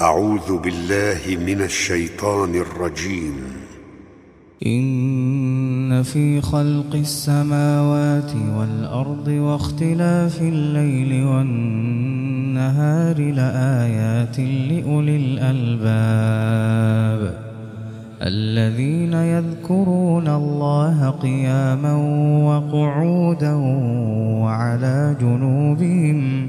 أعوذ بالله من الشيطان الرجيم. إن في خلق السماوات والأرض واختلاف الليل والنهار لآيات لأولي الألباب. الذين يذكرون الله قياما وقعودا وعلى جنوبهم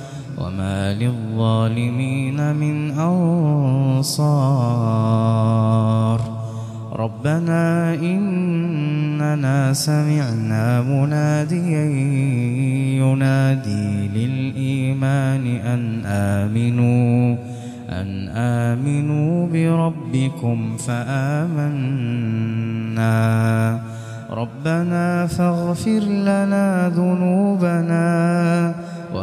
وما للظالمين من أنصار. ربنا إننا سمعنا مناديا ينادي للإيمان أن آمنوا أن آمنوا بربكم فآمنا. ربنا فاغفر لنا ذنوبنا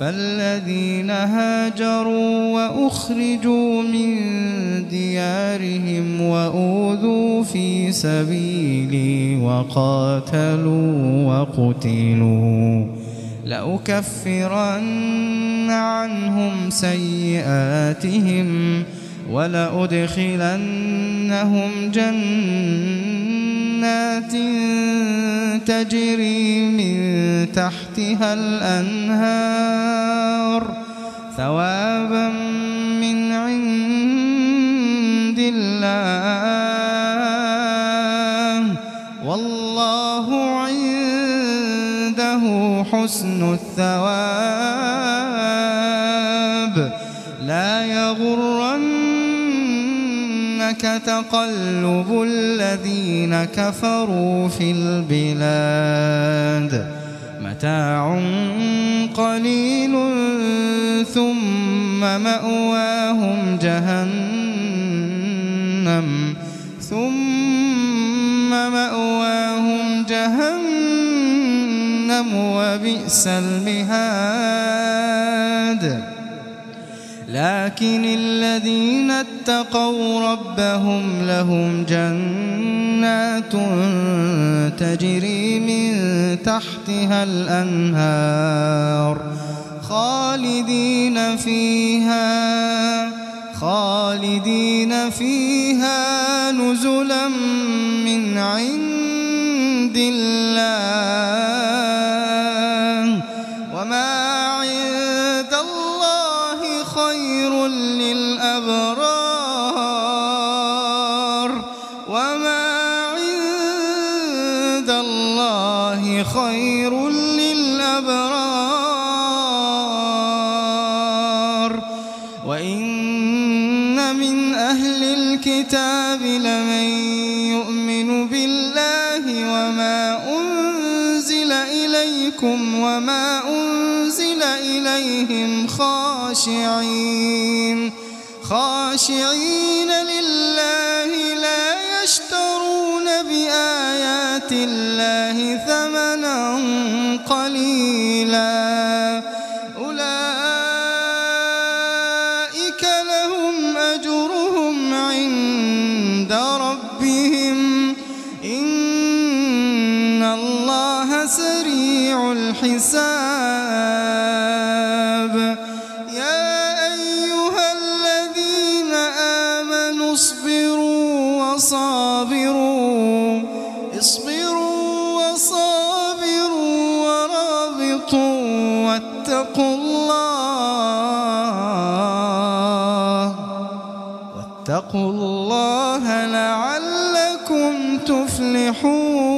فالذين هاجروا وأخرجوا من ديارهم وأوذوا في سبيلي وقاتلوا وقتلوا لأكفرن عنهم سيئاتهم ولأدخلنهم جنات تجري من تحتها الأنهار ثوابا من عند الله. والله عنده حسن الثواب. لا يغرنك تقلب الذين كفروا في البلاد. متاع قليل ثم مأواهم جهنم. ثم مأواهم جهنم وبئس المهاد. لكن الذين اتقوا ربهم لهم جنات تجري من تحتها الأنهار خالدين فيها خالدين فيها نزلا من عند الله. وما عند الله خير للأبرار وإن من أهل الكتاب لمن يؤمن بالله وما أنزل إليكم وما أنزل إليهم خاشعين خاشعين لله لا آيات الله ثمنا قليلا. أولئك لهم أجرهم عند ربهم. إن الله سريع الحساب. يا أيها الذين آمنوا اصبروا وصابروا. اصبروا واتقوا الله. واتقوا الله لعلكم تفلحون.